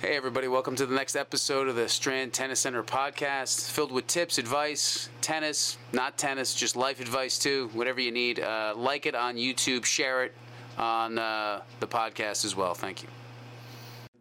Hey, everybody, welcome to the next episode of the Strand Tennis Center podcast, filled with tips, advice, tennis, not tennis, just life advice too, whatever you need. Uh, like it on YouTube, share it on uh, the podcast as well. Thank you.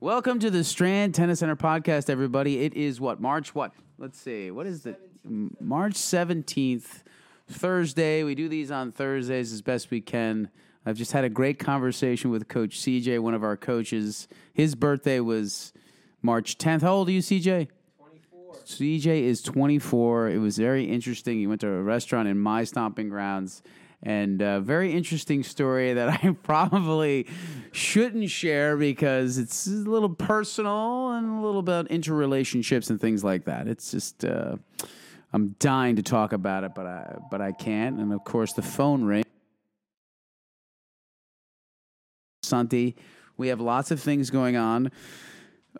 Welcome to the Strand Tennis Center podcast, everybody. It is what, March what? Let's see, what is the March 17th, Thursday. We do these on Thursdays as best we can. I've just had a great conversation with Coach CJ, one of our coaches. His birthday was March 10th. How old are you, CJ? 24. CJ is 24. It was very interesting. He went to a restaurant in my stomping grounds. And a very interesting story that I probably shouldn't share because it's a little personal and a little about interrelationships and things like that. It's just uh, I'm dying to talk about it, but I but I can't. And of course, the phone ring. Santi. We have lots of things going on.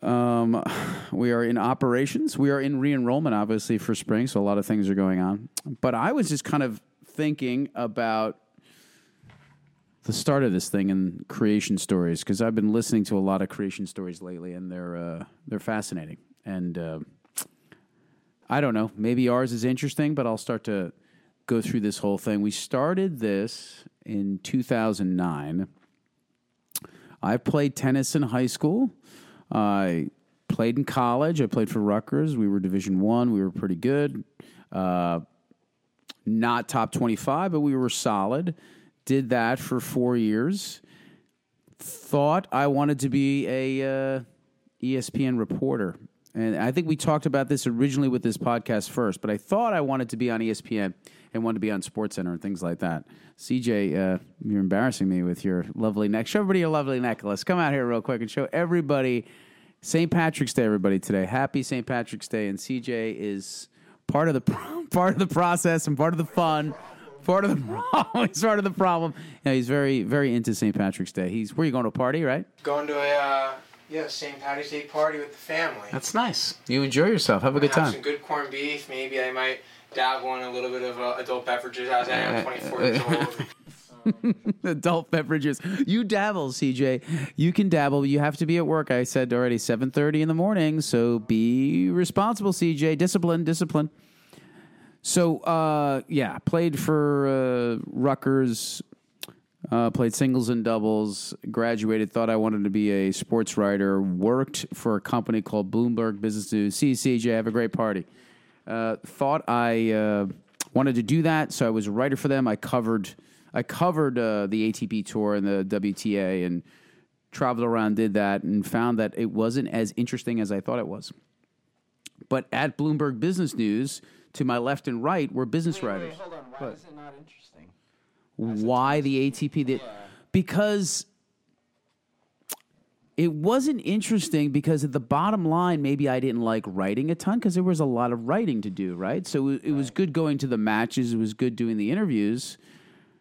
Um, we are in operations. We are in re enrollment, obviously, for spring, so a lot of things are going on. But I was just kind of thinking about the start of this thing and creation stories because I've been listening to a lot of creation stories lately, and they're uh, they're fascinating. And uh, I don't know, maybe ours is interesting, but I'll start to go through this whole thing. We started this in 2009 I played tennis in high school. I played in college. I played for Rutgers. We were Division One. We were pretty good. Uh, not top twenty-five, but we were solid. Did that for four years. Thought I wanted to be a uh, ESPN reporter, and I think we talked about this originally with this podcast first. But I thought I wanted to be on ESPN and wanted to be on Sports Center and things like that. CJ, uh, you're embarrassing me with your lovely neck. Show everybody your lovely necklace. Come out here real quick and show everybody St. Patrick's Day, everybody today. Happy St. Patrick's Day, and CJ is part of the part of the process and part of the fun. Part of the problem. he's part of the problem. Yeah, he's very, very into St. Patrick's Day. He's where you going to a party, right? Going to a uh, yeah St. Patrick's Day party with the family. That's nice. You enjoy yourself. Have a good have time. Some good corned beef. Maybe I might dabble in a little bit of uh, adult beverages as I am 24 years old. adult beverages. You dabble, CJ. You can dabble. You have to be at work. I said already, seven thirty in the morning. So be responsible, CJ. Discipline, discipline. So uh, yeah, played for uh, Rutgers. Uh, played singles and doubles. Graduated. Thought I wanted to be a sports writer. Worked for a company called Bloomberg Business News. See CJ. Have a great party. Uh, thought I uh, wanted to do that, so I was a writer for them. I covered I covered uh, the ATP tour and the WTA and traveled around, did that, and found that it wasn't as interesting as I thought it was. But at Bloomberg Business News, to my left and right were business wait, writers. Wait, hold on. Why What? is it not interesting? Why the ATP? Did, because it wasn't interesting because at the bottom line, maybe I didn't like writing a ton because there was a lot of writing to do, right? So it, it was good going to the matches, it was good doing the interviews.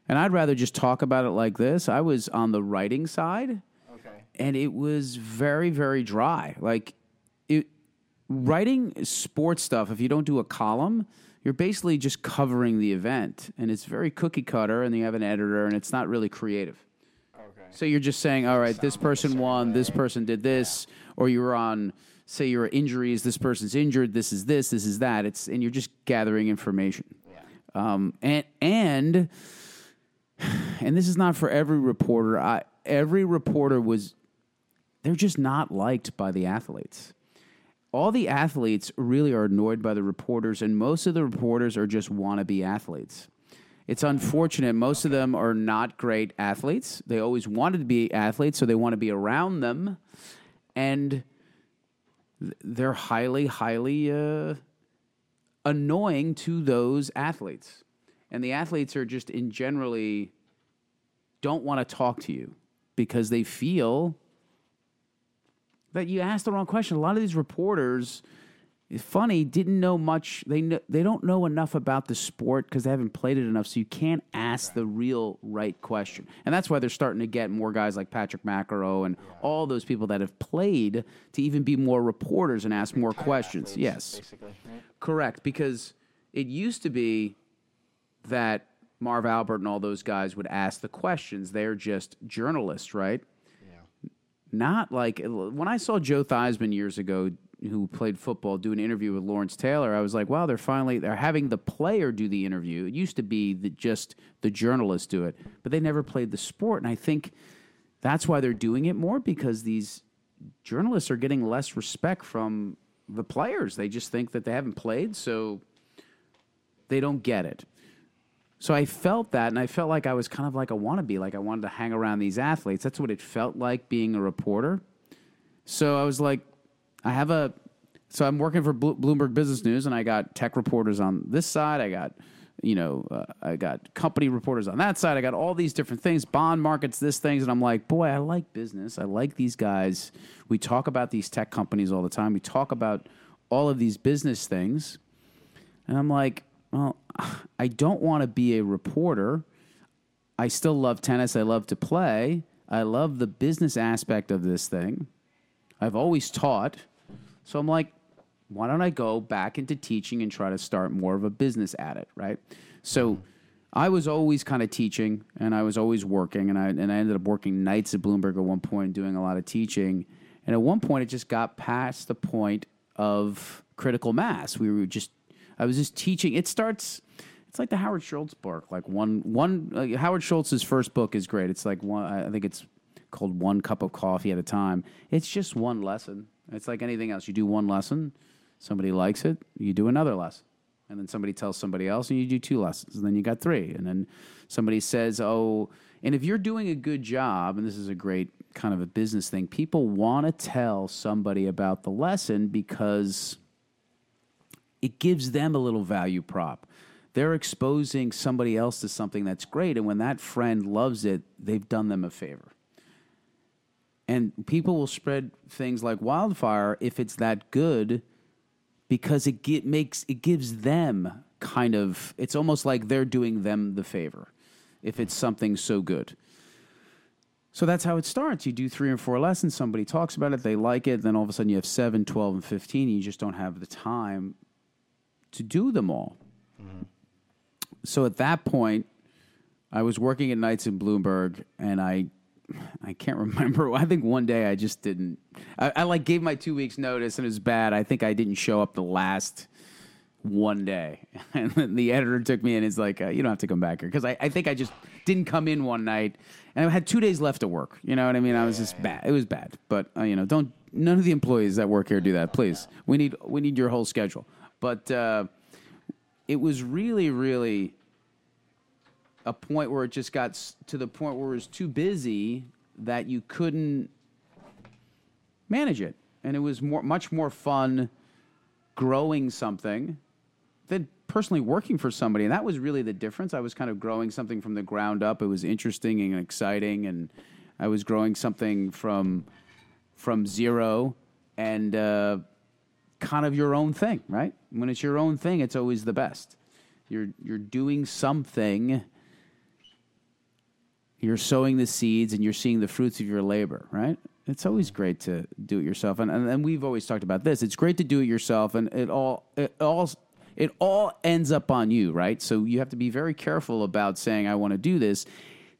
And I'd rather just talk about it like this. I was on the writing side Okay. and it was very very dry like it writing sports stuff if you don't do a column you're basically just covering the event and it's very cookie cutter and you have an editor and it's not really creative Okay. so you're just saying all right this Sound person won this person did this or you were on say your injuries this person's injured this is this this is that it's and you're just gathering information Yeah. um, and and and this is not for every reporter. I, every reporter was they're just not liked by the athletes. All the athletes really are annoyed by the reporters, and most of the reporters are just wannabe athletes. It's unfortunate. Most of them are not great athletes. They always wanted to be athletes, so they want to be around them, and they're highly, highly uh, annoying to those athletes. And the athletes are just in generally don't want to talk to you because they feel that you asked the wrong question. A lot of these reporters, funny, didn't know much. They kn- they don't know enough about the sport because they haven't played it enough. So you can't ask the real right question, and that's why they're starting to get more guys like Patrick McEnroe and all those people that have played to even be more reporters and ask more questions. Yes, Basically. Right? Correct, because it used to be that Marv Albert and all those guys would ask the questions. They're just journalists, right? Not like when I saw Joe Theismann years ago, who played football, do an interview with Lawrence Taylor. I was like, wow, they're finally they're having the player do the interview. It used to be that just the journalists do it, but they never played the sport, and I think that's why they're doing it more because these journalists are getting less respect from the players. They just think that they haven't played, so they don't get it. So I felt that, and I felt like I was kind of like a wannabe, like I wanted to hang around these athletes. That's what it felt like being a reporter. So I was like, I have a, so I'm working for Bloomberg Business News, and I got tech reporters on this side. I got, you know, uh, I got company reporters on that side. I got all these different things, bond markets, this things, and I'm like, boy, I like business. I like these guys. We talk about these tech companies all the time. We talk about all of these business things, and I'm like, well, I don't want to be a reporter. I still love tennis. I love to play. I love the business aspect of this thing. I've always taught. So I'm like, why don't I go back into teaching and try to start more of a business at it, right? So I was always kind of teaching and I was always working and I and I ended up working nights at Bloomberg at one point doing a lot of teaching. And at one point it just got past the point of critical mass. We were just I was just teaching. It starts. It's like the Howard Schultz book. Like one one uh, Howard Schultz's first book is great. It's like one. I think it's called One Cup of Coffee at a Time. It's just one lesson. It's like anything else. You do one lesson, somebody likes it, you do another lesson. And then somebody tells somebody else, and you do two lessons. And then you got three. And then somebody says, oh, and if you're doing a good job, and this is a great kind of a business thing, people want to tell somebody about the lesson because it gives them a little value prop. They're exposing somebody else to something that's great. And when that friend loves it, they've done them a favor. And people will spread things like wildfire if it's that good because it get, makes it gives them kind of it's almost like they're doing them the favor if it's something so good. So that's how it starts. You do three or four lessons, somebody talks about it, they like it, then all of a sudden you have 7, 12, and 15, and you just don't have the time to do them all. Mm-hmm. So at that point, I was working at nights in Bloomberg, and I I can't remember. I think one day I just didn't. I, I, like gave my two weeks notice, and it was bad. I think I didn't show up the last one day, and the editor took me and is like, uh, "You don't have to come back here," because I, I think I just didn't come in one night, and I had two days left to work. You know what I mean? I was just bad. It was bad, but uh, you know, don't none of the employees that work here do that. Please, we need we need your whole schedule. But uh, it was really, really a point where it just got to the point where it was too busy that you couldn't manage it, and it was more, much more fun growing something than personally working for somebody. And that was really the difference. I was kind of growing something from the ground up. It was interesting and exciting, and I was growing something from from zero and. Uh, kind of your own thing, right? When it's your own thing, it's always the best. You're you're doing something. You're sowing the seeds and you're seeing the fruits of your labor, right? It's always great to do it yourself, and, and and we've always talked about this. It's great to do it yourself, and it all it all it all ends up on you, right? So you have to be very careful about saying, "I want to do this."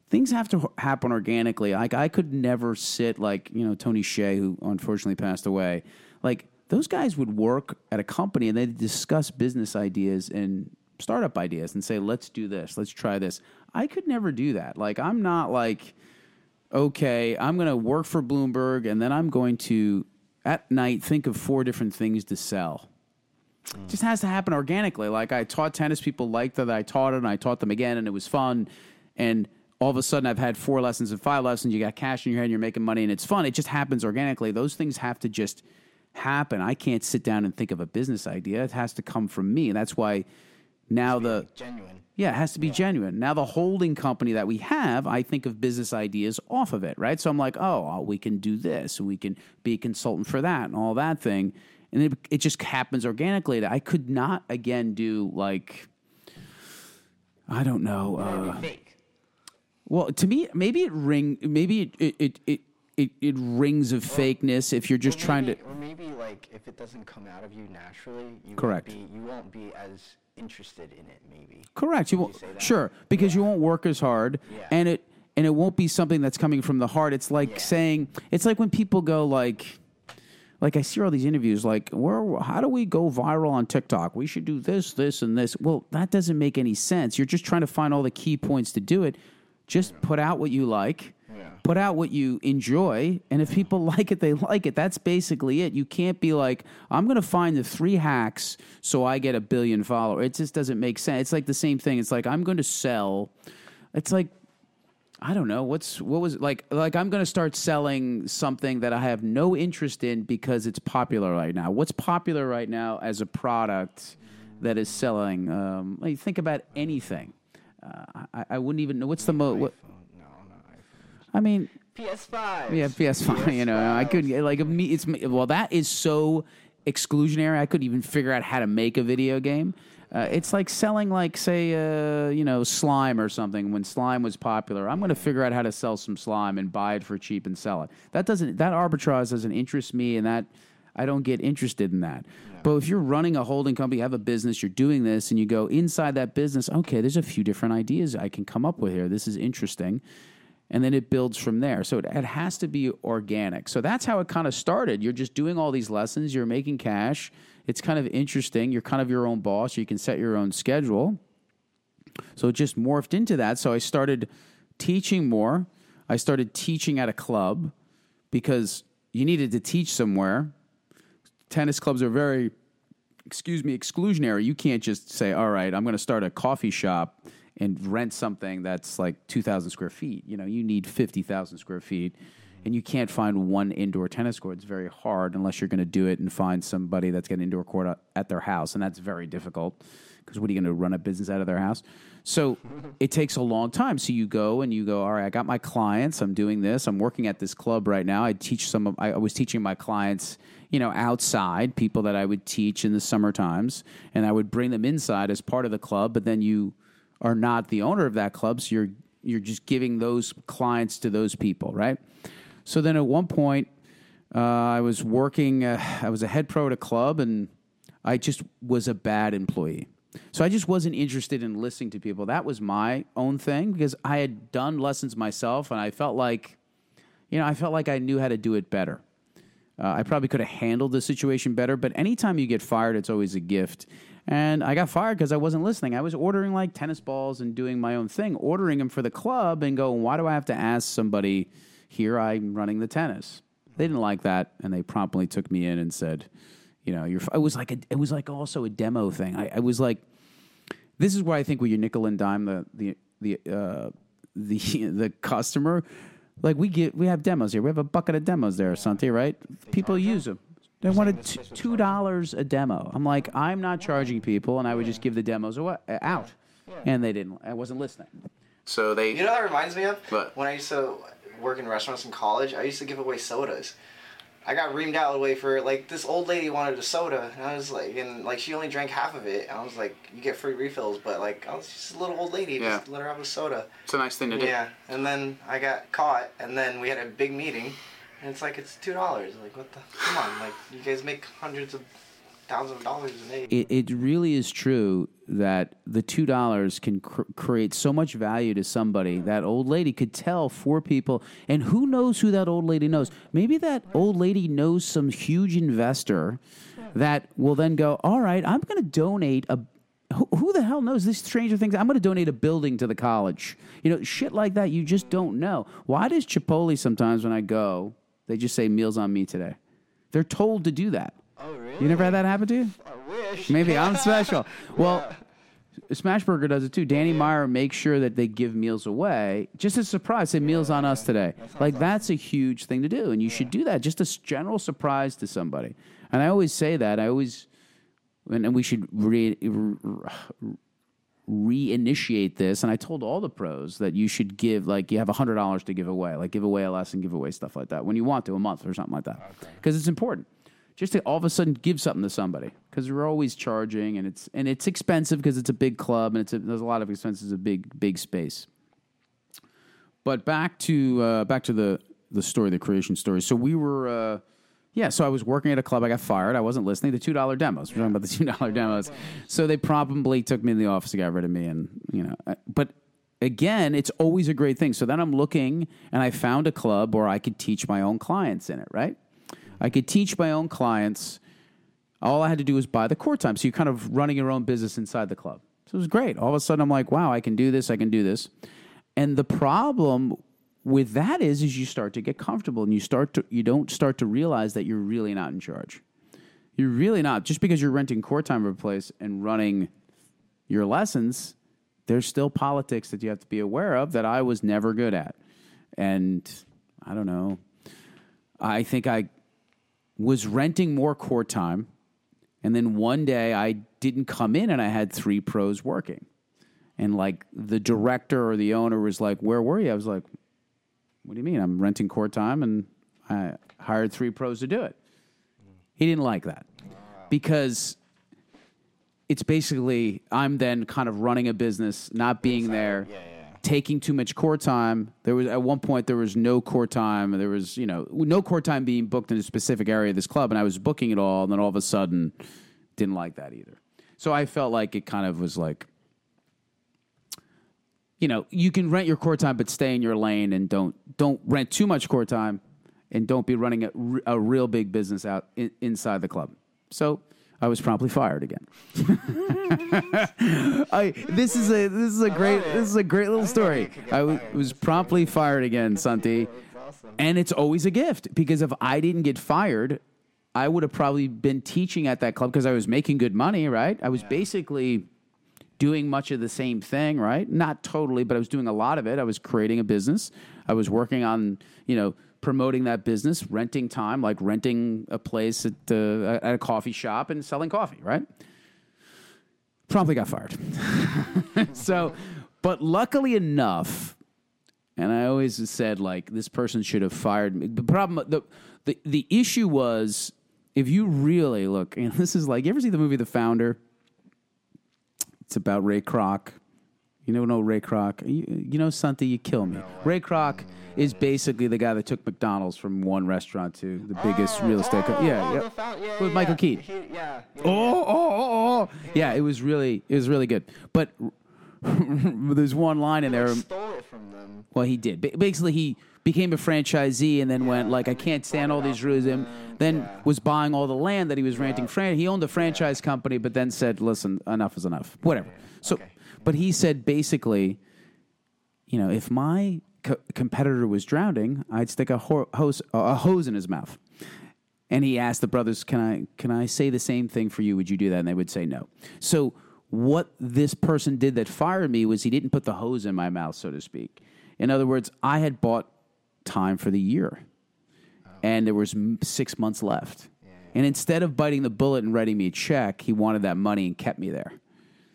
Things have to happen organically. Like I could never sit like you know Tony Hsieh, who unfortunately passed away. Like those guys would work at a company and they'd discuss business ideas and startup ideas and say, let's do this, let's try this. I could never do that. Like, I'm not like, okay, I'm going to work for Bloomberg and then I'm going to, at night, think of four different things to sell. Mm. It just has to happen organically. Like, I taught tennis, people liked that I taught it, and I taught them again, and it was fun. And all of a sudden, I've had four lessons and five lessons. You got cash in your hand, you're making money, and it's fun. It just happens organically. Those things have to just happen. I can't sit down and think of a business idea. It has to come from me. And that's why now the genuine. Yeah, it has to be yeah. genuine. Now the holding company that we have, I think of business ideas off of it, right? So I'm like, oh, we can do this, and we can be a consultant for that, and all that thing, and it, it just happens organically. That I could not again do like, I don't know. Uh, fake. Well, to me, maybe it ring. Maybe it it, it, it it, it rings of fakeness if you're just maybe, trying to. Or maybe like if it doesn't come out of you naturally, you correct. Won't be, you won't be as interested in it. Maybe correct. You won't. You sure because yeah. you won't work as hard, yeah. and it and it won't be something that's coming from the heart. It's like saying it's like when people go like like I see all these interviews like where how do we go viral on TikTok? We should do this, this and this. Well, that doesn't make any sense. You're just trying to find all the key points to do it. Just mm-hmm. put out what you like. Put out what you enjoy, and if people like it, they like it. That's basically it. You can't be like, I'm going to find the three hacks so I get a billion followers. It just doesn't make sense. It's like the same thing. It's like I'm going to sell. It's like I don't know what's what was like like I'm going to start selling something that I have no interest in because it's popular right now. What's popular right now as a product that is selling? Um, like think about anything. Uh, I, I wouldn't even know what's the most. What, No, not iPhone. I mean, PS5. yeah, PS5. You know, I could like me. It's well, that is so exclusionary. I couldn't even figure out how to make a video game. Uh, it's like selling, like say, uh, you know, slime or something. When slime was popular, I'm going to figure out how to sell some slime and buy it for cheap and sell it. That doesn't that arbitrage doesn't interest me, and that I don't get interested in that. But if you're running a holding company, you have a business, you're doing this, and you go inside that business, okay, there's a few different ideas I can come up with here. This is interesting and then it builds from there. So it, it has to be organic. So that's how it kind of started. You're just doing all these lessons, you're making cash. It's kind of interesting. You're kind of your own boss. You can set your own schedule. So it just morphed into that. So I started teaching more. I started teaching at a club because you needed to teach somewhere. Tennis clubs are very, excuse me, exclusionary. You can't just say, all right, I'm going to start a coffee shop and rent something that's like 2,000 square feet. You know, you need 50,000 square feet. And you can't find one indoor tennis court. It's very hard unless you're going to do it and find somebody that's got an indoor court at- at their house. And that's very difficult because what are you going to run a business out of their house? So it takes a long time. So you go and you go, all right, I got my clients. I'm doing this. I'm working at this club right now. I teach some of, I was teaching my clients, you know, outside, people that I would teach in the summer times. And I would bring them inside as part of the club. But then you are not the owner of that club. So you're, you're just giving those clients to those people, right? So then at one point, uh, I was working, uh, I was a head pro at a club, and I just was a bad employee. So I just wasn't interested in listening to people. That was my own thing because I had done lessons myself, and I felt like, you know, I felt like I knew how to do it better. Uh, I probably could have handled the situation better, but anytime you get fired, it's always a gift. And I got fired because I wasn't listening. I was ordering like tennis balls and doing my own thing, ordering them for the club and going, why do I have to ask somebody here? I'm running the tennis. They didn't like that, and they promptly took me in and said, you know, you're. It was like a, it was like also a demo thing. I, I was like, this is where I think when you nickel and dime the the the uh, the the customer, like we get we have demos here. We have a bucket of demos there, Santi, right? People use them. They wanted t- two dollars a demo. I'm like, I'm not charging people, and I would just give the demos away, uh, out, and they didn't. I wasn't listening. So they You know that reminds me of? What? When I used to work in restaurants in college, I used to give away sodas. I got reamed out away for like this old lady wanted a soda, and I was like, and like she only drank half of it. And I was like, you get free refills, but like I was just a little old lady, Yeah. just let her have a soda. it's a nice thing to do. Yeah, and then I got caught, and then we had a big meeting, and it's like it's two dollars. Like what the? Come on, like you guys make hundreds of thousands of dollars a day. it, it really is true that the two dollars can cr- create so much value to somebody. That old lady could tell four people, and who knows who that old lady knows? Maybe that old lady knows some huge investor that will then go, "All right, I'm going to donate a." Who, who the hell knows this Stranger Things? I'm going to donate a building to the college. You know, shit like that. You just don't know. Why does Chipotle sometimes when I go, they just say meals on me today? They're told to do that. Oh, really? You never had that happen to you? I wish. Maybe I'm special. Well, Smashburger does it too. Danny Meyer makes sure that they give meals away, just as a surprise. Say meals on us today. Like that's a huge thing to do, and you should do that. Just a general surprise to somebody. And I always say that. I always, and, and we should re, re- reinitiate this. And I told all the pros that you should give like you have hundred dollars to give away, like give away a lesson, give away stuff like that when you want to a month or something like that, because it's important. Just to all of a sudden give something to somebody because we're always charging and it's and it's expensive because it's a big club and it's a, there's a lot of expenses, a big big space. But back to uh, back to the the story, the creation story. So we were, uh, yeah. So I was working at a club. I got fired. I wasn't listening to two dollar demos. We're talking about the two dollar demos. So they probably took me in the office and got rid of me. And you know, but again, it's always a great thing. So then I'm looking and I found a club where I could teach my own clients in it, right? I could teach my own clients. All I had to do was buy the court time. So you're kind of running your own business inside the club. So it was great. All of a sudden I'm like, wow, I can do this, I can do this. And the problem with that is is you start to get comfortable and you start to you don't start to realize that you're really not in charge. You're really not. Just because you're renting court time of a place and running your lessons, there's still politics that you have to be aware of that I was never good at. And I don't know. I think I was renting more court time. And then one day I didn't come in and I had three pros working. And like the director or the owner was like, Where were you? I was like, What do you mean? I'm renting court time and I hired three pros to do it. He didn't like that because it's basically I'm then kind of running a business, not being there, Yeah, yeah. taking too much court time. There was at one point there was no court time. There was you know no court time being booked in a specific area of this club, and I was booking it all, and then all of a sudden didn't like that either. So I felt like it kind of was like. You know, you can rent your court time, but stay in your lane and don't don't rent too much court time, and don't be running a real big business out in, inside the club. So I was promptly fired again. I this is a this is a great this is a great little story. I get I w- fired. was promptly fired again, Santi, and it's always a gift because if I didn't get fired, I would have probably been teaching at that club because I was making good money. Right, I was basically doing much of the same thing, right? Not totally, but I was doing a lot of it. I was creating a business. I was working on, you know, promoting that business, renting time, like renting a place at, at a coffee shop and selling coffee, right? Promptly got fired. so, but luckily enough, and I always said like this person should have fired me. The problem, the the the issue was if you really look, and this is like you ever see the movie The Founder? It's about Ray Kroc. You know, no Ray Kroc. You, you know, Santi, you kill me. Ray Kroc is basically the guy that took McDonald's from one restaurant to the biggest oh, real estate. co- Oh, yeah, oh, yeah. With yeah, Michael. Keaton. Yeah. Oh, oh, oh, oh, oh. Yeah, it was really, it was really good. But there's one line in there. Stole it from them. Well, he did. Ba- Basically, he became a franchisee and then went like, I can't stand all these rules. And then was buying all the land that he was renting. Fran- he owned a franchise company, but then said, "Listen, enough is enough. Whatever." So, but he said basically, you know, if my co- competitor was drowning, I'd stick a ho- hose a hose in his mouth. And he asked the brothers, "Can I can I say the same thing for you? Would you do that?" And they would say no. So what this person did that fired me was he didn't put the hose in my mouth, so to speak. In other words, I had bought time for the year, oh. and there was six months left. And instead of biting the bullet and writing me a check, he wanted that money and kept me there.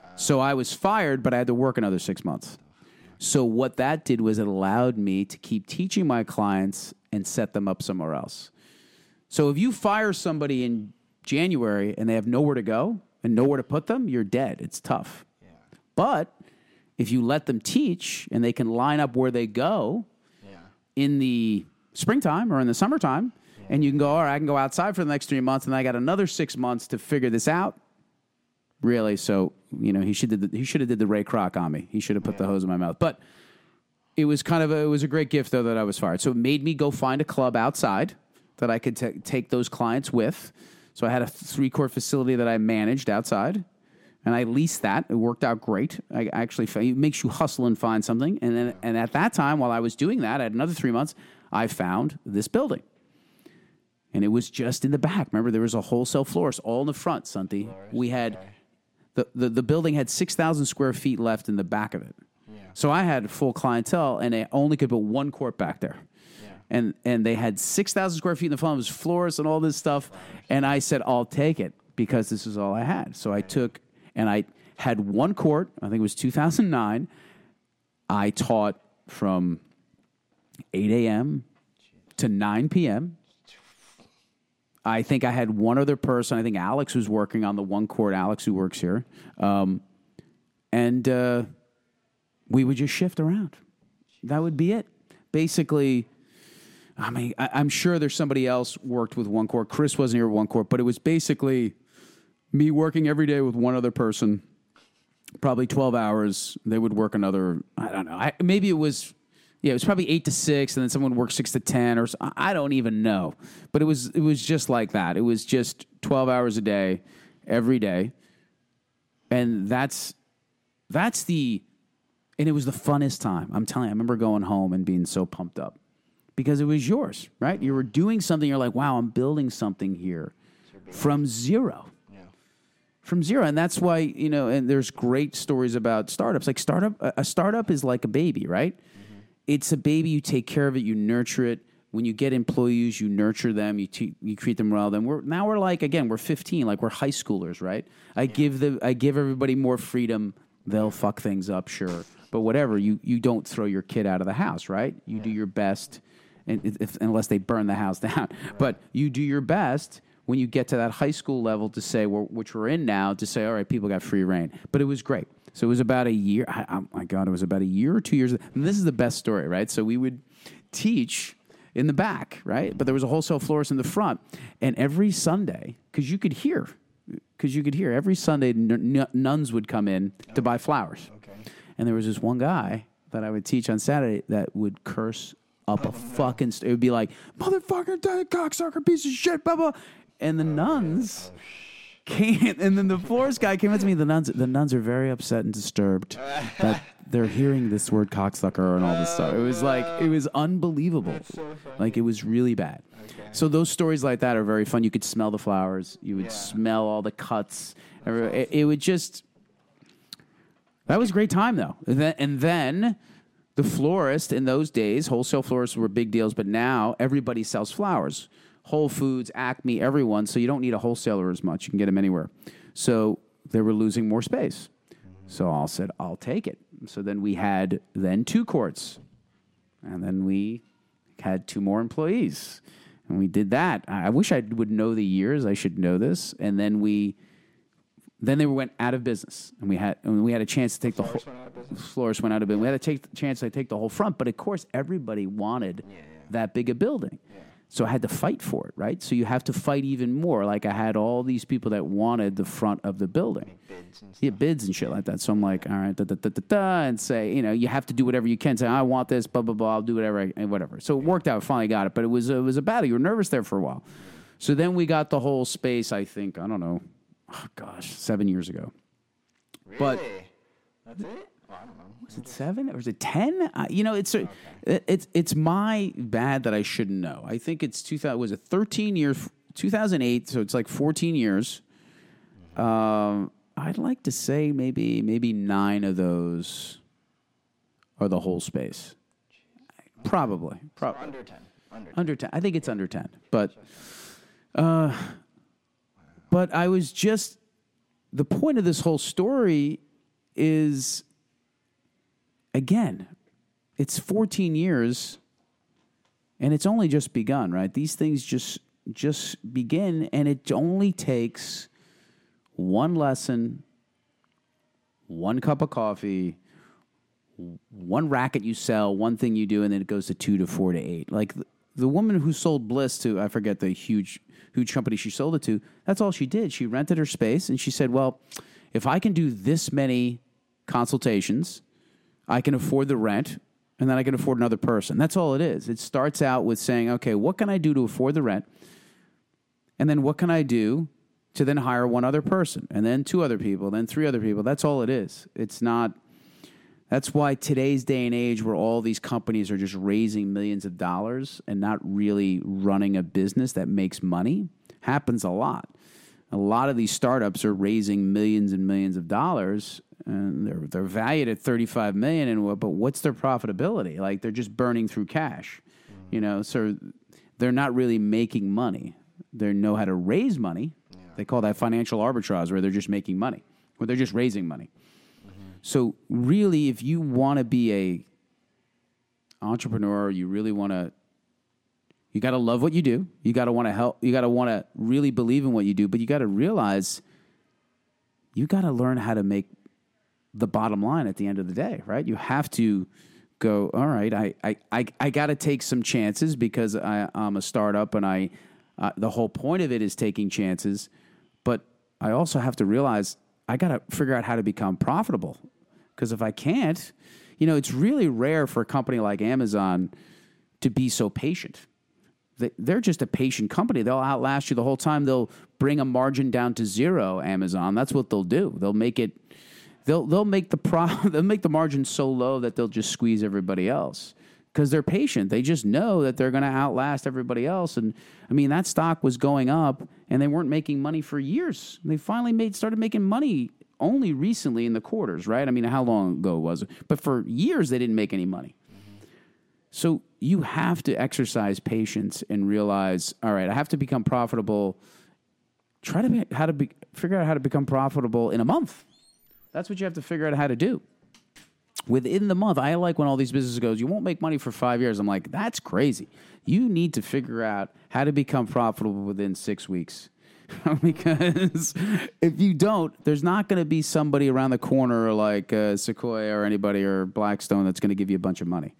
Uh. So I was fired, but I had to work another six months. So what that did was it allowed me to keep teaching my clients and set them up somewhere else. So if you fire somebody in January and they have nowhere to go and nowhere to put them, you're dead. It's tough. But if you let them teach and they can line up where they go. In the springtime or in the summertime, and you can go, all right, I can go outside for the next three months, and I got another six months to figure this out. Really, so you know he should did the, he should have did the Ray Kroc on me. He should have put the hose in my mouth. But it was kind of a, it was a great gift though that I was fired. So it made me go find a club outside that I could ta take those clients with. So I had a three court facility that I managed outside, and I leased that. It worked out great. I actually it makes you hustle and find something. And then and at that time, while I was doing that, I had another three months. I found this building. And it was just in the back. Remember, there was a wholesale florist all in the front, Santi. We had the, the, the building had 6,000 square feet left in the back of it. So I had full clientele, and I only could put one court back there. And, and they had 6,000 square feet in the front. It was floors and all this stuff. And I said, I'll take it because this is all I had. So I took, and I had one court. I think it was 2009. I taught from 8 a.m. to 9 p.m. I think I had one other person. I think Alex was working on the one court. Alex, who works here, um, and uh, we would just shift around. That would be it. Basically, I mean, I, I'm sure there's somebody else worked with one court. Chris wasn't here with one court, but it was basically me working every day with one other person, probably 12 hours. They would work another, I don't know. I, maybe it was, yeah, it was probably eight to six, and then someone would work six to 10, or I don't even know. But it was, it was just like that. It was just 12 hours a day, every day. And that's, that's the, and it was the funnest time. I'm telling you, I remember going home and being so pumped up because it was yours, right? You were doing something, you're like, wow, I'm building something here from zero from zero. And that's why you know and there's great stories about startups. Like startup a startup is like a baby right? Mm-hmm. It's a baby. You take care of it. You nurture it. When you get employees you nurture them. You te- you treat them well. Then we're now we're like again we're 15 like we're high schoolers right? I give the i give everybody more freedom. They'll fuck things up sure. But whatever you you don't throw your kid out of the house right? You do your best and if, if- unless they burn the house down. But you do your best when you get to that high school level to say, which we're in now, to say, all right, people got free reign. But it was great. So it was about a year. I, oh my God, it was about a year or two years. And this is the best story, right? So we would teach in the back, right? But there was a wholesale florist in the front. And every Sunday, because you could hear, because you could hear, every Sunday n- n- nuns would come in to buy flowers. Okay. And there was this one guy that I would teach on Saturday that would curse up a oh, fucking. St- it would be like, motherfucker, cocksucker, piece of shit, blah, blah. And the nuns came, and then the florist guy came up to me. The nuns, the nuns are very upset and disturbed that they're hearing this word cocksucker and all this stuff. It was like, it was unbelievable. Like, it was really bad. So those stories like that are very fun. You could smell the flowers. You would Yeah. smell all the cuts. It, it would just that was a great time, though. And then, and then the florist in those days, wholesale florists were big deals, but now everybody sells flowers. Whole Foods, Acme, everyone. So you don't need a wholesaler as much. You can get them anywhere. So they were losing more space. So I said, I'll take it. So then we had then two courts, and then we had two more employees, and we did that. I wish I would know the years. I should know this. And then we then they went out of business, and we had and we had a chance to take the whole. Went out of business? Florist went out of business. We had a take, chance to take the whole front, but of course, everybody wanted Yeah, yeah. that big a building. So I had to fight for it, right? So you have to fight even more. Like I had all these people that wanted the front of the building. Bids and stuff. Yeah, bids and shit like that. So I'm like, all right, da, da, da, da, da, and say, you know, you have to do whatever you can. Say, I want this, blah blah blah. I'll do whatever, I, and whatever. So it worked out. Finally got it, but it was it was a battle. You were nervous there for a while. So then we got the whole space. I think I don't know, oh, gosh, seven years ago. Really? but- That's it? Oh, I don't know. Was it seven or was it ten? Uh, you know, it's a, it's it's my bad that I shouldn't know. I think it's two thousand. Was it thirteen years? Two thousand eight. So it's like fourteen years. Um, I'd like to say maybe maybe nine of those are the whole space. Probably, probably under 10. Under 10. under 10 i think it's under 10 but uh but i was just the point of this whole story is again it's 14 years and it's only just begun right these things just just begin and it only takes one lesson one cup of coffee one racket you sell, one thing you do, and then it goes to two to four to eight. Like the, the woman who sold Bliss to, I forget the huge, huge company she sold it to, that's all she did. She rented her space and she said, well, if I can do this many consultations, I can afford the rent and then I can afford another person. That's all it is. It starts out with saying, okay, what can I do to afford the rent? And then what can I do to then hire one other person and then two other people, then three other people? That's all it is. It's not, that's why today's day and age, where all these companies are just raising millions of dollars and not really running a business that makes money, happens a lot. A lot of these startups are raising millions and millions of dollars, and they're they're valued at thirty five million. And what, but what's their profitability? Like they're just burning through cash, you know. So they're not really making money. They know how to raise money. They call that financial arbitrage, where they're just making money, where they're just raising money. Mm-hmm. So really, if you want to be a entrepreneur, you really want to. You got to love what you do. You got to want to help. You got to want to really believe in what you do. But you got to realize you got to learn how to make the bottom line at the end of the day, right? You have to go. All right, I I I, I got to take some chances because I, I'm a startup, and I uh, the whole point of it is taking chances. But I also have to realize I got to figure out how to become profitable. Because if I can't, you know, it's really rare for a company like Amazon to be so patient. They- They're just a patient company. They'll outlast you the whole time. They'll bring a margin down to zero. Amazon. That's what they'll do. They'll make it. They'll they'll make the pro. They'll make the margin so low that they'll just squeeze everybody else because they're patient. They just know that they're going to outlast everybody else. And I mean, that stock was going up, and they weren't making money for years. They finally made started making money only recently in the quarters, right? I mean, how long ago was it? But for years, they didn't make any money. So you have to exercise patience and realize, all right, I have to become profitable. Try to be, how to be, figure out how to become profitable in a month. That's what you have to figure out how to do within the month. I like when all these businesses goes, you won't make money for five years. I'm like, that's crazy. You need to figure out how to become profitable within six weeks. because if you don't, there's not going to be somebody around the corner like uh, Sequoia or anybody or Blackstone that's going to give you a bunch of money.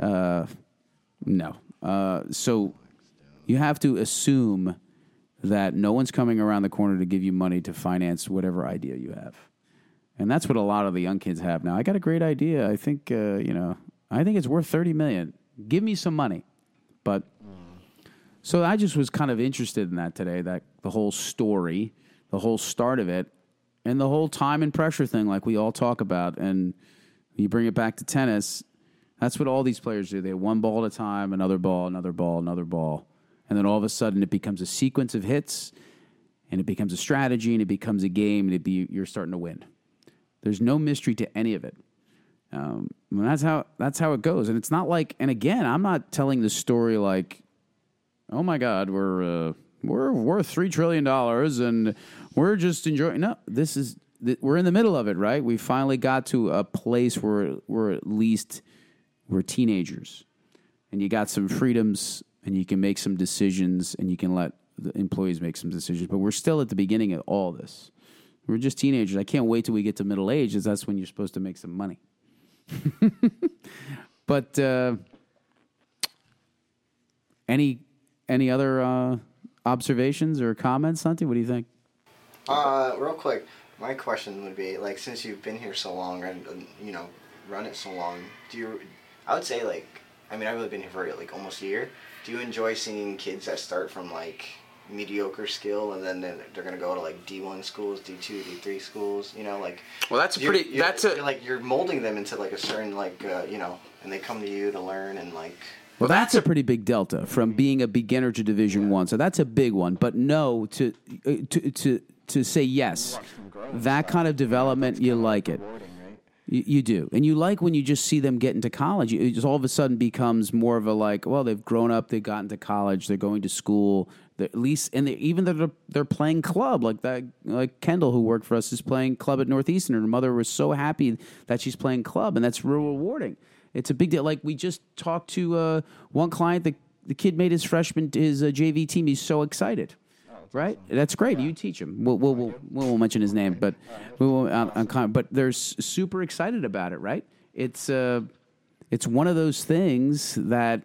Uh, no. Uh, so you have to assume that no one's coming around the corner to give you money to finance whatever idea you have. And that's what a lot of the young kids have now. I got a great idea. I think uh, you know. I think it's worth thirty million. Give me some money. But so I just was kind of interested in that today. That the whole story, the whole start of it, and the whole time and pressure thing, like we all talk about. And you bring it back to tennis. That's what all these players do. They have one ball at a time, another ball, another ball, another ball, and then all of a sudden it becomes a sequence of hits, and it becomes a strategy, and it becomes a game, and it be you're starting to win. There's no mystery to any of it. Um, that's how that's how it goes. And it's not like. And again, I'm not telling the story like, oh my God, we're uh, we're worth three trillion dollars and we're just enjoying. No, this is we're in the middle of it, right? We finally got to a place where we're at least we're teenagers, and you got some freedoms, and you can make some decisions, and you can let the employees make some decisions. But we're still at the beginning of all this. We're just teenagers. I can't wait till we get to middle age, as that's when you're supposed to make some money. but uh, any any other uh, observations or comments, Santi? What do you think? Uh, real quick, my question would be like, since you've been here so long and, and you know, run it so long, do you? I would say like, I mean, I've really been here for like almost a year. Do you enjoy seeing kids that start from like mediocre skill and then they're, they're gonna go to like D one schools, D two, D three schools? You know, like. Well, that's a you're- pretty. you're- That's a. you're, like you're molding them into like a certain like uh, you know, and they come to you to learn and like. Well, that's, a pretty big delta from being a beginner to Division One. So that's a big one. But no, to uh, to to to say yes, that kind of development, you like it. You, you do, and you like when you just see them get into college. It just all of a sudden becomes more of a like, well, they've grown up, they've gotten to college, they're going to school. At least, and they, even they're they're playing club like that. Like Kendall, who worked for us, is playing club at Northeastern. Her mother was so happy that she's playing club, and that's real rewarding. It's a big deal. Like we just talked to uh, one client. The the kid made his freshman his uh, JV team. He's so excited. Right, that's great. You teach him. We'll we'll, we'll we won't mention his name, but we will. Um, con- but they're super excited about it. Right? It's uh, it's one of those things that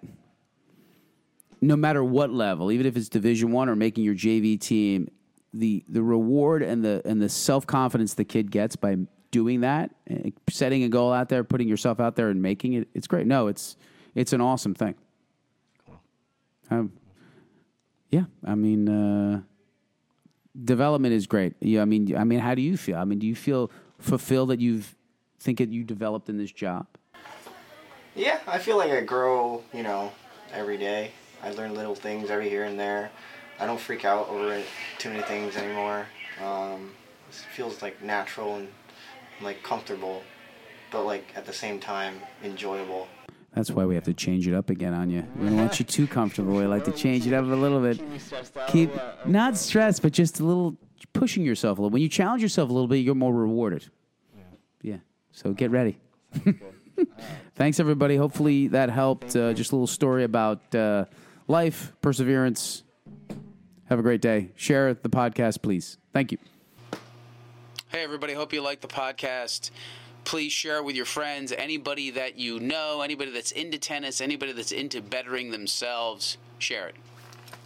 no matter what level, even if it's Division One or making your JV team, the the reward and the and the self confidence the kid gets by doing that, eh, setting a goal out there, putting yourself out there, and making it, it's great. No, it's it's an awesome thing. Um, yeah, I mean, uh, development is great. Yeah, I mean, I mean, how do you feel? I mean, do you feel fulfilled that you've think that you developed in this job? Yeah, I feel like I grow, you know, every day. I learn little things every here and there. I don't freak out over it, too many things anymore. Um, it feels like natural and like comfortable, but like at the same time enjoyable. That's why we have to change it up again on you. We don't want you too comfortable. We like to change it up a little bit. Keep not stressed, but just a little pushing yourself a little. When you challenge yourself a little bit, you're more rewarded. Yeah. So get ready. Thanks everybody. Hopefully that helped. Uh, just a little story about uh, life, perseverance. Have a great day. Share the podcast, please. Thank you. Hey, everybody. Hope you like the podcast. Please share it with your friends, anybody that you know, anybody that's into tennis, anybody that's into bettering themselves. Share it.